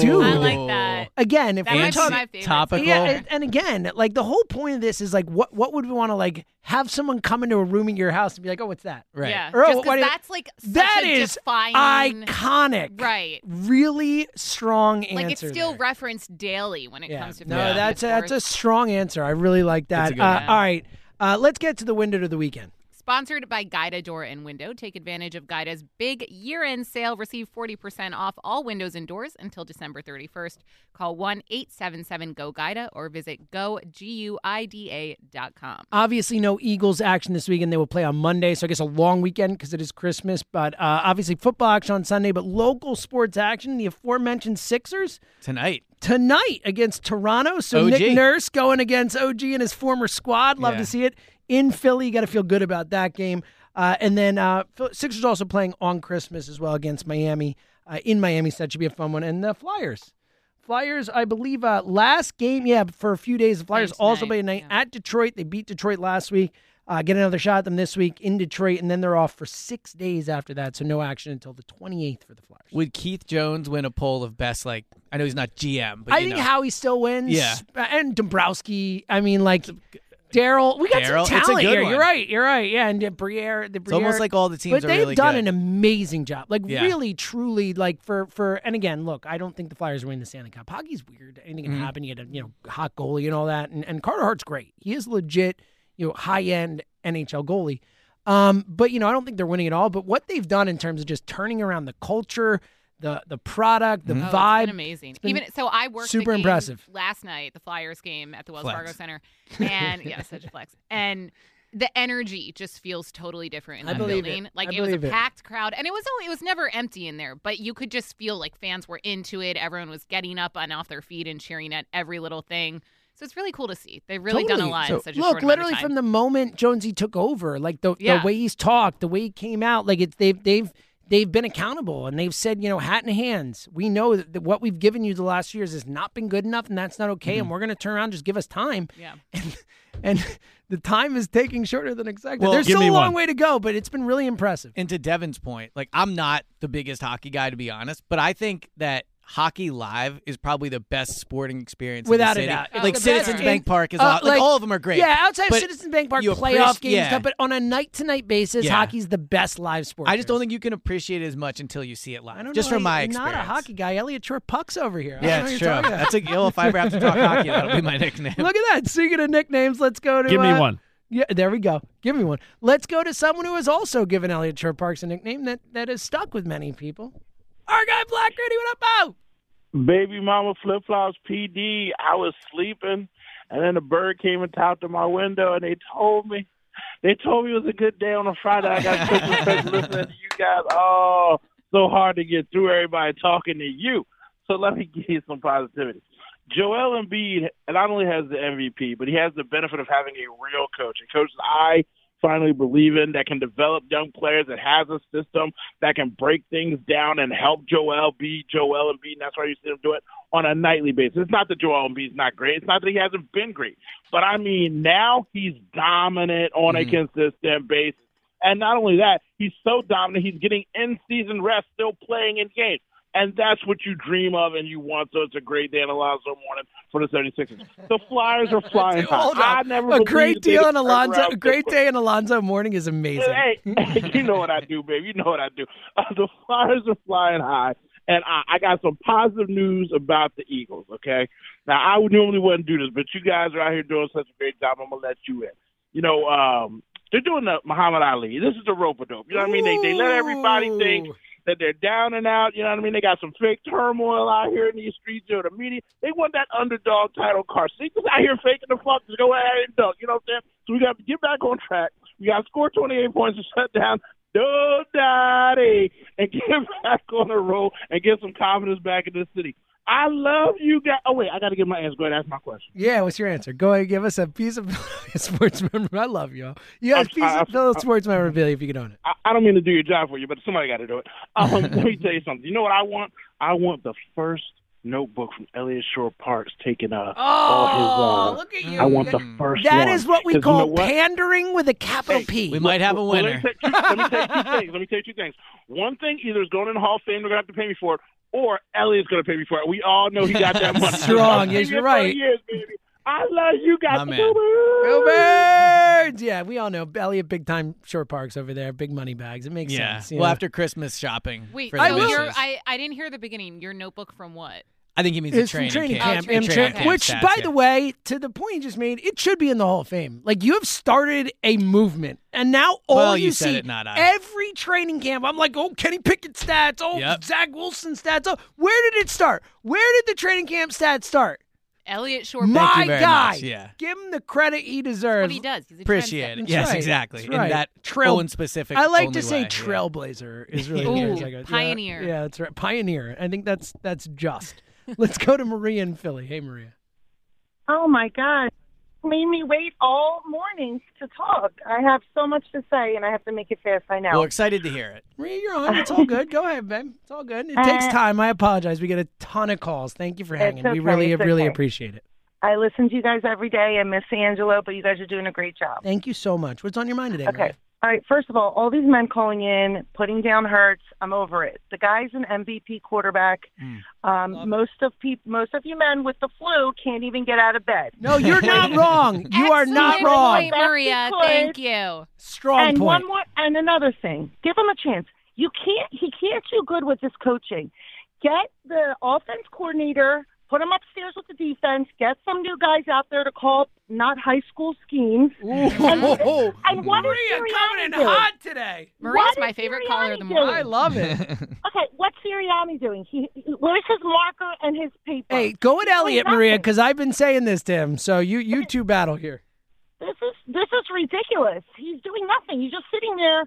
dude. I like that. Again, if That we're talking my favorite. Topical. Yeah, and, and again, like the whole point of this is like, what what would we want to like have someone come into a room in your house and be like, oh, what's that? Right. Yeah, Or, oh, just 'cause why do you- that's like such that a is defining, iconic. right? Really strong answer. Like it's still there. referenced daily when it Yeah. comes to no, Philadelphia that's a, that's a strong answer. I really like that. That's a good uh, one. all right, uh, let's get to the window to the weekend. Sponsored by Guida Door and Window. Take advantage of Guida's big year-end sale. Receive 40% off all windows and doors until December 31st. Call 1-877-GO-GUIDA or visit goguida.com. Obviously, no Eagles action this weekend. They will play on Monday, so I guess a long weekend because it is Christmas. But uh, obviously, football action on Sunday. But local sports action. The aforementioned Sixers Tonight. tonight against Toronto. So OG. Nick Nurse going against OG and his former squad. Love Yeah. to see it in Philly. You got to feel good about that game. Uh, and then uh, Sixers also playing on Christmas as well against Miami uh, in Miami. So that should be a fun one. And the Flyers. Flyers, I believe, uh, last game, yeah, for a few days. The Flyers also play tonight at Detroit. They beat Detroit last week. Uh, get another shot at them this week in Detroit, and then they're off for six days after that. So no action until the 28th for the Flyers. Would Keith Jones win a poll of best? Like, I know he's not GM, but I think know. Howie still wins. Yeah. and Dombrowski. I mean, like Daryl. We got Daryl, some talent here. one. You're right. You're right. Yeah, and uh, Briere. The It's almost like all the teams but they've really done good. an amazing job. Like Yeah. really, truly, like for for. And again, look, I don't think the Flyers win the Stanley Cup. Hockey's weird. Anything can Mhm. happen. You get a you know hot goalie and all that. And and Carter Hart's great. He is legit. You know, high end NHL goalie. Um, but you know, I don't think they're winning at all. But what they've done in terms of just turning around the culture, the the product, the mm-hmm. Oh, it's vibe, been amazing. it's been Even so, I worked super the game impressive. last night, the Flyers game at the Wells Flex. Fargo Center, and yeah, such a flex. And the energy just feels totally different in I that believe it. building. Like I it was a believe it. packed crowd, and it was only, it was never empty in there, but you could just feel like fans were into it. Everyone was getting up and off their feet and cheering at every little thing. So it's really cool to see. They've really done a lot So, in such a look, short literally of time. from the moment Jonesy took over, like the, Yeah. the way he's talked, the way he came out, like it's they've they've they've been accountable and they've said, you know, hat in hands. We know that, that what we've given you the last years has not been good enough, and that's not okay. Mm-hmm. And we're going to turn around. Just give us time. Yeah. And and the time is taking shorter than expected. Well, There's give still a long one. way to go, but it's been really impressive. And to Devin's point, like I'm not the biggest hockey guy to be honest, but I think that hockey live is probably the best sporting experience Without in a the doubt. city. It's like Citizens Bank. Park is Uh, a like, like- all of them are great. Yeah, outside of Citizens Bank Park you playoff games, yeah. stuff, but on a night to night basis, Yeah. hockey's the best live sport. I just don't think you can appreciate it as much until you see it live. I don't just know, from my I'm experience. Not a hockey guy. Eliot Shore Pucks over here. I Yeah, it's true. you're talking about. That's a if I ever have to talk hockey, that'll be my nickname. Look at that. Speaking of nicknames, let's go to. Give me uh, one. Yeah, there we go. Give me one. Let's go to someone who has also given Eliot Shorr-Parks a nickname that, that has stuck with many people. Our guy Black Gritty, what up, Bo? Baby Mama Flip Flops PD. I was sleeping, and then a bird came and tapped on my window, and they told me, they told me it was a good day on a Friday. I got Christmas listening to you guys. Oh, so hard to get through everybody talking to you. So let me give you some positivity. Joel Embiid not only has the MVP, but he has the benefit of having a real coach, a coach that I finally believe in that can develop young players, that has a system that can break things down and help Joel be Joel Embiid. And that's why you see him do it on a nightly basis. It's not that Joel Embiid's not great. It's not that he hasn't been great. But I mean, now he's dominant on a mm-hmm. consistent basis. And not only that, he's so dominant, he's getting in season rest, still playing in games. And that's what you dream of and you want. So it's a great day in Alonzo Mourning for the 76ers. The Flyers are flying high. I never a great deal on Alonzo. A great day in Alonzo Mourning is amazing. Hey, you know what I do, babe. You know what I do. Uh, the Flyers are flying high, and I, I got some positive news about the Eagles. Okay, now I would normally wouldn't do this, but you guys are out here doing such a great job. I'm gonna let you in. You know, um, they're doing the Muhammad Ali. This is the rope a dope. You know what I mean? They they let everybody think that they're down and out. You know what I mean? They got some fake turmoil out here in these streets. You know, the media. They want that underdog title card. See, just out here faking the fuck. Just go ahead and dunk. You know what I'm saying? So we got to get back on track. We got to score 28 points to shut down Doe Daddy and get back on the road and get some confidence back in the city. I love you guys. Oh wait, I got to get my answer. Go ahead, ask my question. Yeah, what's your answer? Go ahead and give us a piece of sports memorabilia. I love you. You guys, I'm- piece I- of Phillips sports memorabilia if you can own it. I, I don't mean to do your job for you, but somebody got to do it. Um, let me tell you something. You know what I want? I want the first notebook from Elliot Shore Parks taking uh, all his. Uh, look at you. I want the first That one. is what we 'Cause you call know what? pandering with a capital P. We might have a Well, winner. Let me, tell you, let me tell you two things. Let me tell you two things. One thing, either is going in the Hall of Fame, they're going to have to pay me for it, or Eliot's going to pay me for it. We all know he got that money. Strong. Yes, you're right. Years, baby. I love you guys. My man. Go Birds! Yeah, we all know Eliot big time Shorr-Parks over there, big money bags. It makes Yeah. sense. you Well, know. after Christmas shopping. Wait, for so the your, missus. I, I didn't hear the beginning. Your notebook from what? I think he means It's the from training, training camp. camp, Training Amtrak, camp which, stats, by yeah. the way, to the point you just made, it should be in the Hall of Fame. Like you have started a movement, and now all Well, you, you said see it, not every training camp. I'm like, oh, Kenny Pickett stats, oh, Yep. Zach Wilson stats. Oh, where did it start? Where did the training camp stats start? Eliot Shorr. My very guy, much, yeah. give him the credit he deserves. what he does. He's a Appreciate it. Yes, right. exactly. That's In that Trail- own specific. I like only to say way, yeah. trailblazer is really Ooh, it's like yeah, pioneer. Yeah, that's right. Pioneer. I think that's that's just. Let's go to Maria in Philly. Hey, Maria. Oh my God. Made me wait all morning to talk. I have so much to say and I have to make it fast. I know. Well, excited to hear it. Maria, you're on. It's all good. Go ahead, babe. It's all good. It takes Uh, time. I apologize. We get a ton of calls. Thank you for hanging. we really, It's really okay. appreciate it. I listen to you guys every day. I miss Angelo, but you guys are doing a great job. Thank you so much. What's on your mind today? Okay. Maria? All right. First of all, all these men calling in, putting down Hurts. I'm over it. The guy's an MVP quarterback. Um, most of peop- most of you men with the flu can't even get out of bed. No, you're not wrong. You are not wrong. point, Maria. Thank you. Strong and point. one more, and another thing, give him a chance. You can't. He can't do good with this coaching. Get the offense coordinator. Put him upstairs with the defense. Get some new guys out there to call not high school schemes. Ooh, and what is Maria coming in Sirianni doing? hot today. Maria's my is favorite caller of the Sirianni morning. doing? I love it. Okay, what's Sirianni doing? He, he where's his marker and his paper? hey, go at He's doing Eliot, Maria, because I've been saying this to him. So you, you two battle here. This is this is ridiculous. He's doing nothing. He's just sitting there,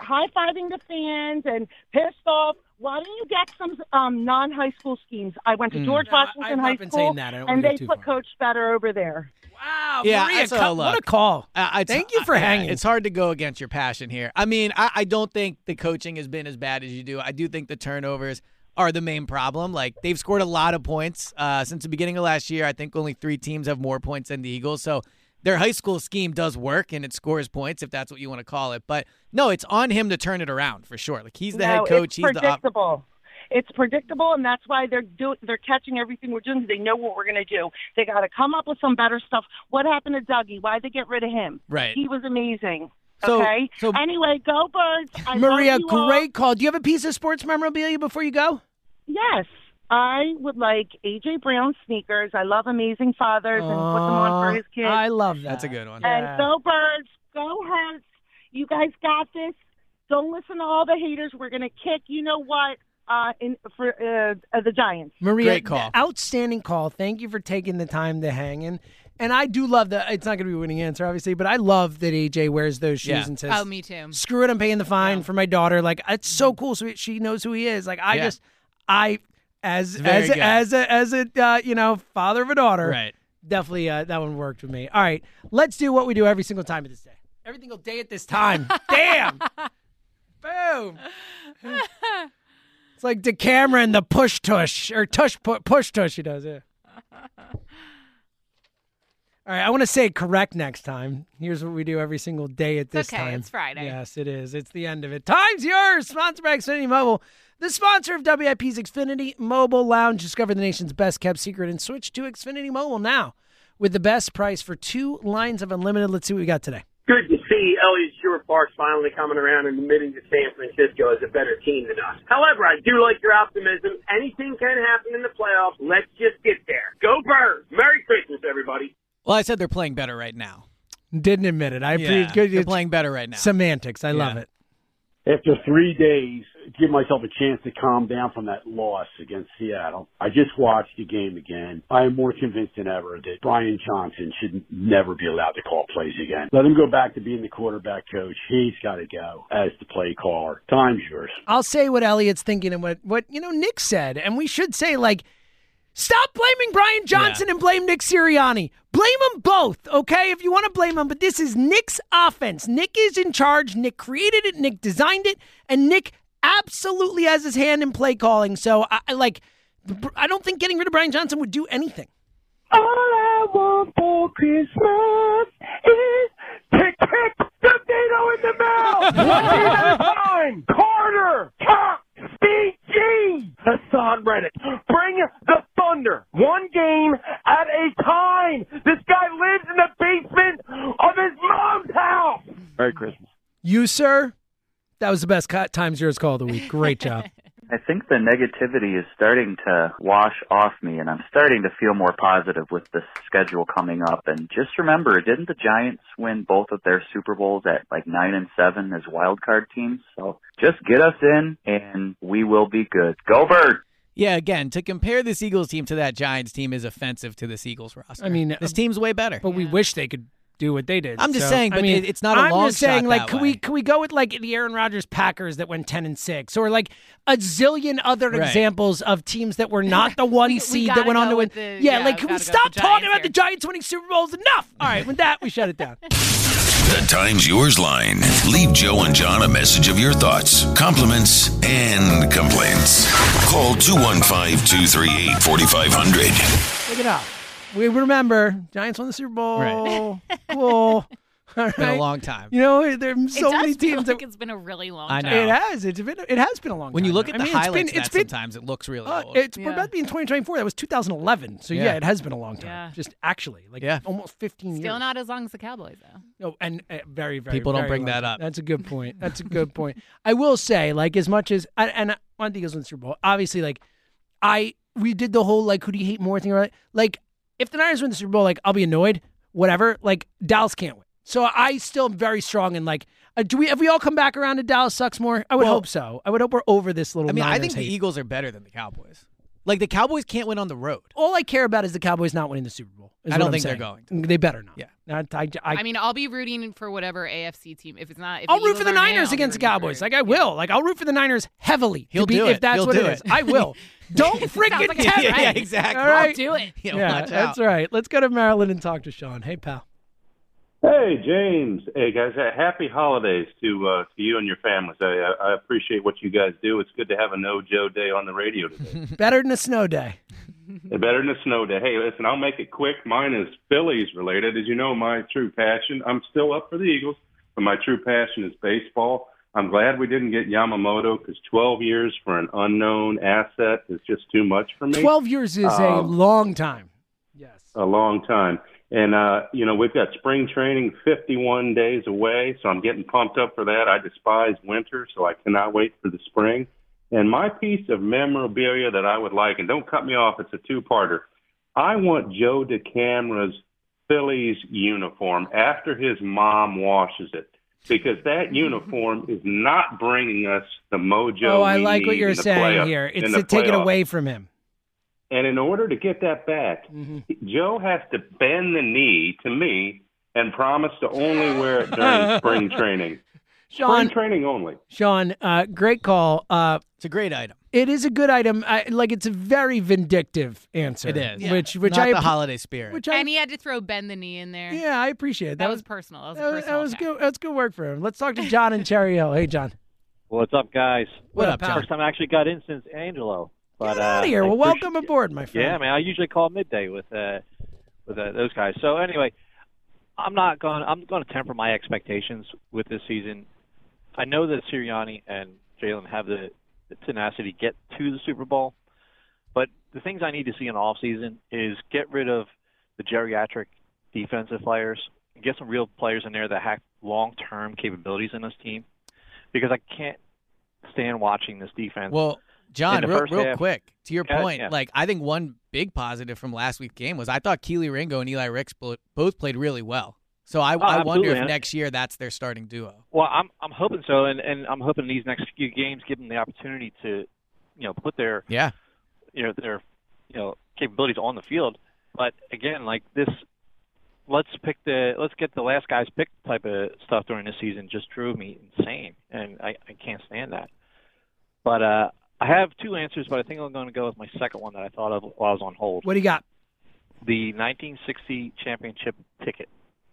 high fiving the fans and pissed off. Why don't you get some um, non high school schemes? I went to Mm. George No, I- Washington I've not High been School, saying that. I don't and they put far. Coach Better over there. Wow, Yeah, Maria, so come- what a call. Uh, I- Thank you for I- hanging. It's hard to go against your passion here. I mean, I, I don't think the coaching has been as bad as you do. I do think the turnovers are the main problem. Like they've scored a lot of points uh, since the beginning of last year. I think only three teams have more points than the Eagles. So their high school scheme does work and it scores points if that's what you want to call it. But no, it's on him to turn it around for sure. Like he's the no, head coach. It's he's the op- predictable. It's predictable, and that's why they're do they're catching everything we're doing. They know what we're going to do. They got to come up with some better stuff. What happened to Dougie? Why'd they get rid of him? Right. He was amazing. So- okay. so- anyway, go birds. I love Maria, you all. great call. Do you have a piece of sports memorabilia before you go? Yes. I would like AJ Brown sneakers. I love Amazing Fathers and put them on for his kids. I love that. That's a good one. And go birds, go Hurts. You guys got this. Don't listen to all the haters. We're gonna kick. You know what? Uh, in for uh, uh, the Giants. Maria, Great call. outstanding call. Thank you for taking the time to hang in. And I do love that. It's not going to be a winning answer, obviously, but I love that AJ wears those shoes Yeah. and says, Oh, me too. "Screw it, I'm paying the fine for my daughter." Like it's so cool. So she knows who he is. Like I Yeah. just, I as as good. as a as a uh, you know father of a daughter, Right. definitely uh, that one worked with me. All right, let's do what we do every single time of this day. Every single day at this time. Damn. Boom. It's like DeCamara, the push tush or tush push tush. He does, yeah. All right, I want to say it correct next time. Here's what we do every single day at this okay, time. it's Friday. Yes, it is. It's the end of it. Time's yours. Sponsored by Xfinity Mobile, the sponsor of WIP's Xfinity Mobile Lounge. Discover the nation's best kept secret and switch to Xfinity Mobile now with the best price for two lines of unlimited. Let's see what we got today. Good to see Eliot Stewart Park finally coming around and admitting that San Francisco is a better team than us. However, I do like your optimism. Anything can happen in the playoffs. Let's just get there. Go Birds! Merry Christmas, everybody. Well, I said they're playing better right now. Didn't admit it. I Yeah, appreciate good. they're playing better right now. Semantics. I love it. After three days, give myself a chance to calm down from that loss against Seattle. I just watched the game again. I am more convinced than ever that Brian Johnson should never be allowed to call plays again. Let him go back to being the quarterback coach. He's got to go as the play caller. Time's yours. I'll say what Eliot's thinking and what what you know Nick said, and we should say like, stop blaming Brian Johnson and blame Nick Sirianni. Blame them both, okay? If you want to blame them, but this is Nick's offense. Nick is in charge. Nick created it. Nick designed it, and Nick absolutely has his hand in play calling. So I, I like. I don't think getting rid of Brian Johnson would do anything. All I want for Christmas is tick tick tornado in the mouth. One game at a time. Carter, Cox, BG, Hassan Reddick. Bring the thunder. One game at a time. This guy lives in the basement of his mom's house. Merry Christmas. You, sir, that was the best times yours call of the week. Great job. I think the negativity is starting to wash off me, and I'm starting to feel more positive with the schedule coming up. And just remember, didn't the Giants win both of their Super Bowls at like nine and seven as wild card teams? So just get us in, and we will be good. Go Bird! Yeah, again, to compare this Eagles team to that Giants team is offensive to this Eagles roster. I mean, this um, team's way better. But we wish they could do what they did. I'm just So, saying, I mean, it- it's not a I'm long just saying, shot like, that can way. we can we go with like the Aaron Rodgers Packers that went ten and six, or like a zillion other Right. examples of teams that were not the one seed that went on to win? the- yeah, yeah, like can we stop talking Giants about the Giants winning Super Bowls? Enough. All right, with that we shut it down. The Times Yours line. Leave Joe and Jon a message of your thoughts, compliments, and complaints. Call 215 238 4500. Look it up. We remember Giants won the Super Bowl. cool. All Been a long time. You know, there's so it does many feel teams like that it's been a really long I time. know. It has. It's been. It has been a long time. When time. you look now. at I the mean, it's highlights, been, of it's that been, sometimes it looks really uh, old. it's we're about to be in 2024. That was 2011. So yeah, Yeah. it has been a long time. Yeah. Just actually, like Yeah. almost 15 Still years. Still not as long as the Cowboys, though. No, and uh, very, very. People don't bring long that up. That's a good point. That's a good point. I will say, like, as much as and, and I want the Eagles win the Super Bowl. Obviously, like, I we did the whole like, who do you hate more thing? Right? Like, if the Niners win the Super Bowl, like, I'll be annoyed. Whatever. Like, Dallas can't win. So I still am very strong in like. Uh, do we? Have we all come back around to Dallas sucks more? I would Well- hope so. I would hope we're over this little. I mean, I Niners think the. Eagles are better than the Cowboys. Like the Cowboys can't win on the road. All I care about is the Cowboys not winning the Super Bowl. I don't I'm think they're saying. going They better not. Yeah. I, I, I, I, mean, I'll be rooting for whatever AFC team. If it's not, if I'll the root for the aren't in, Niners I'll against the rooting for- Cowboys. Like I will. Like I'll root for the Niners heavily. He'll be, do if it. that's He'll what do it is. it. I will. Don't freaking like tempt yeah, me. yeah, exactly. All right. I'll do it. Yeah, Yeah, watch that's out. right. Let's go to Maryland and talk to Sean. Hey, pal. Hey, James. Hey, guys. uh, Happy holidays to uh, to you and your families. I, I I appreciate what you guys do. It's good to have a no Joe day on the radio today. Better than a snow day. Better than a snow day. Hey, listen, I'll make it quick. Mine is Phillies related. As you know, my true passion. I'm still up for the Eagles, but my true passion is baseball. I'm glad we didn't get Yamamoto because 12 years for an unknown asset is just too much for me. Twelve years is a Um, long time. Yes. A long time. And uh, you know, we've got spring training 51 days away, so I'm getting pumped up for that. I despise winter, so I cannot wait for the spring. And my piece of memorabilia that I would like, and don't cut me off, it's a two-parter. I want Joe DeCamara's Phillies uniform after his mom washes it. Because that uniform is not bringing us the mojo. oh, I like what you're saying playoff- here. It's to take it away from him. And in order to get that back, Joe has to bend the knee to me and promise to only wear it during spring training. Sean- spring training only. Sean, uh, great call. Uh, it's a great item. It is a good item. I, like it's a very vindictive answer. It is. Which, which Not I the appre- holiday spirit. Which I and he had to throw bend the knee in there. Yeah, I appreciate it. That, That was, was- personal. That was a that personal. that was good. That's good work for him. Let's talk to John and Cherry Hill. Hey, John. What's up, guys? What up, John? First time I actually got in since Angelo. But, Get out uh, of here. I Well, welcome aboard, my friend. Yeah, man. I usually call midday with uh, with uh, those guys. So anyway, I'm not going. I'm going to temper my expectations with this season. I know that Sirianni and Jalen have the, the tenacity to get to the Super Bowl, but the things I need to see in off season is get rid of the geriatric defensive players and get some real players in there that have long term capabilities in this team. Because I can't stand watching this defense. Well, in John, real, real half- quick to your point, yeah. like I think one big positive from last week's game was I thought Kelee Ringo and Eli Ricks both played really well. So I, Oh, I wonder if next year that's their starting duo. Well, I'm I'm hoping so, and and I'm hoping these next few games give them the opportunity to, you know, put their Yeah. you know their you know capabilities on the field. But again, like this, let's pick the let's get the last guys pick type of stuff during the season just drove me insane, and I I can't stand that. But uh, I have two answers, but I think I'm going to go with my second one that I thought of while I was on hold. What do you got? The 1960 championship ticket.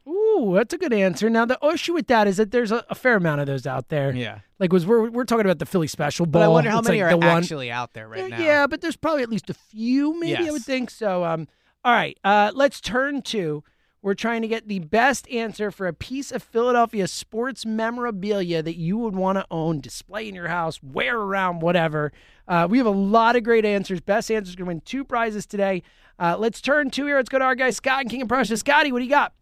Ooh, that's a good answer. Now the issue with that is that there's a, a fair amount of those out there. Yeah. Like was we're we're talking about the Philly Special Bowl. But I wonder how It's many like are the one- actually out there right now. Yeah, but there's probably at least a few, maybe I would think. So, um, all right, uh, let's turn to. We're trying to get the best answer for a piece of Philadelphia sports memorabilia that you would want to own, display in your house, wear around, whatever. Uh, we have a lot of great answers. Best answers going to win two prizes today. Uh, let's turn to here. Let's go to our guy Scott and King of Prussia. Scotty, what do you got?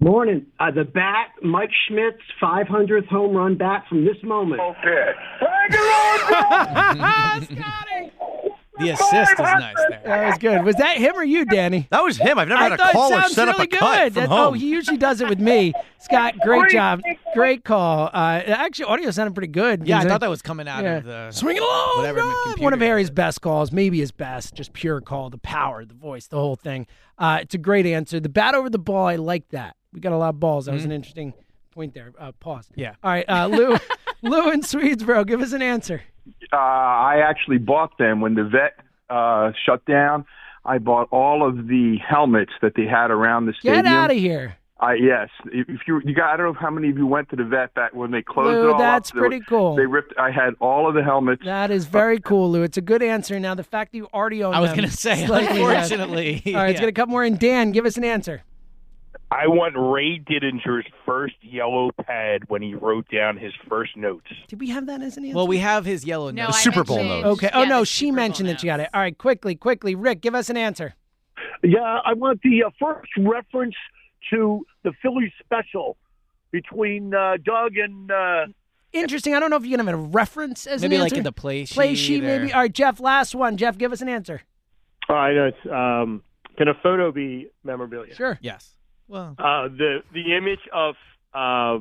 Morning. Uh, the bat, Mike Schmidt's 500th home run bat from this moment. Okay. The assist is nice there. That was good. Was that him or you, Danny? That was him. I've never I had a thought it caller sounds set really up a good. cut from home. Oh, he usually does it with me. Scott, great job. Great call. Uh, actually, audio sounded pretty good. Yeah, I thought that was coming out of the swing it along. whatever One of Harry's best calls, maybe his best. Just pure call, the power, the voice, the whole thing. Uh, it's a great answer. The bat over the ball, I like that. We got a lot of balls. That was an interesting point there. Uh, pause. Yeah. All right, uh, Lou, Lou in Swedesboro, give us an answer. uh, I actually bought them when the vet uh, shut down. I bought all of the helmets that they had around the stadium. Get out of here. I yes, if if you you got, I don't know how many of you went to the vet back when they closed Lou, it all that's up. They- pretty cool. They ripped. I had all of the helmets. That is very cool, Lou. It's a good answer. Now, the fact that you already own I was gonna say, slightly unfortunately, All right, let's yeah. get a couple more in. Dan, give us an answer. I want Ray Didinger's first yellow pad when he wrote down his first notes. Did we have that as an answer? Well, we have his yellow No, note. I Super Bowl mentioned- notes. Okay. Oh, no, she Super Bowl mentioned that she got it. All right, quickly, quickly. Rick, give us an answer. Yeah, I want the uh, first reference to the Philly special between uh, Doug and. Uh, Interesting. I don't know if you can have a reference as Maybe an like in the play sheet. Play sheet sheet, maybe. All right, Jeff, last one. Jeff, give us an answer. All right, I it's. Um, can a photo be memorabilia? Sure. Yes. Well, Uh, the the image of uh,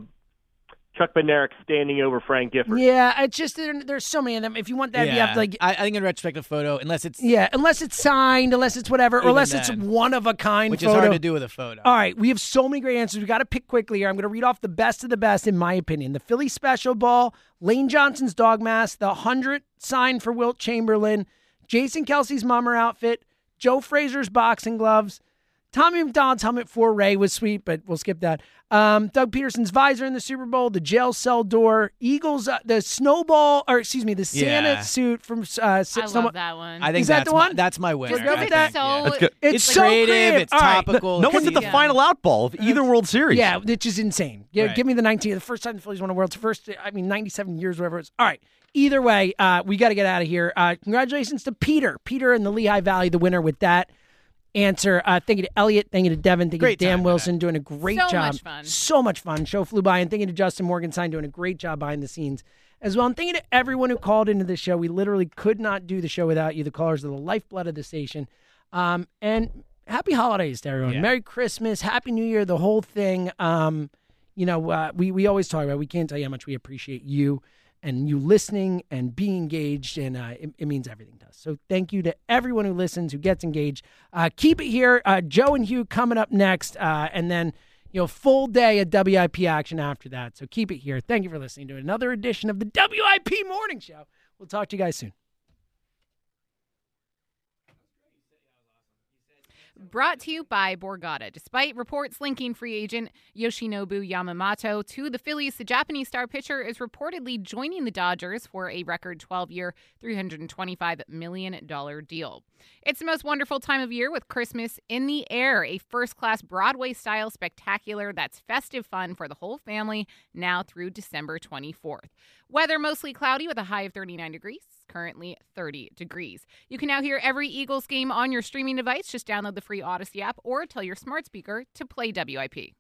Chuck Bednarik standing over Frank Gifford. Yeah, it's just there, there's so many of them. If you want that, you have to like. I, I think in retrospective photo, unless it's Yeah, unless it's signed, unless it's whatever, or Even unless it's one of a kind which photo. is hard to do with a photo. All right, we have so many great answers. We got to pick quickly here. I'm going to read off the best of the best, in my opinion. The Philly Special Ball, Lane Johnson's dog mask, the 100 sign for Wilt Chamberlain, Jason Kelce's mummer outfit, Joe Frazier's boxing gloves, Tommy McDonald's helmet for Ray was sweet, but we'll skip that. Um, Doug Pederson's visor in the Super Bowl, the jail cell door, Eagles, uh, the snowball, or excuse me, the Santa Yeah. suit from. Uh, I Snowball- love that one. I think Is that that's the my, one? that's my winner. Let's go I with that. think, yeah. That's good. It's, It's so creative, creative. it's All right. topical. No one's at the Yeah. final out ball of either World Series. Yeah, which is insane. Yeah, Right. Give me the 19. The first time the Phillies won a World First, I mean, 97 years, whatever it was. All right. Either way, uh, we got to get out of here. Uh, congratulations to Peter. Peter in the Lehigh Valley, the winner with that answer. Uh, thank you to Eliot. Thank you to Devin. Thank Great you to Dan time Wilson doing a great job. So job. much fun. So much fun. Show flew by. And thank you to Justin Morgenstein doing a great job behind the scenes as well. And thank you to everyone who called into the show. We literally could not do the show without you. The callers are the lifeblood of the station. Um, and happy holidays to everyone. Yeah. Merry Christmas. Happy New Year. The whole thing. Um, you know, uh, we, we always talk about, we can't tell you how much we appreciate you and you listening and being engaged, and uh, it, it means everything to us. So thank you to everyone who listens, who gets engaged. Uh, keep it here. Uh, Joe and Hugh coming up next, uh, and then you know full day of WIP action after that. So keep it here. Thank you for listening to another edition of the WIP Morning Show. We'll talk to you guys soon. Brought to you by Borgata. Despite reports linking free agent Yoshinobu Yamamoto to the Phillies, the Japanese star pitcher is reportedly joining the Dodgers for a record 12 year, $325 million deal. It's the most wonderful time of year with Christmas in the air, a first class Broadway style spectacular that's festive fun for the whole family now through December 24th. Weather mostly cloudy with a high of 39 degrees currently 30 degrees. You can now hear every Eagles game on your streaming device. Just download the free Audacy app or tell your smart speaker to play WIP.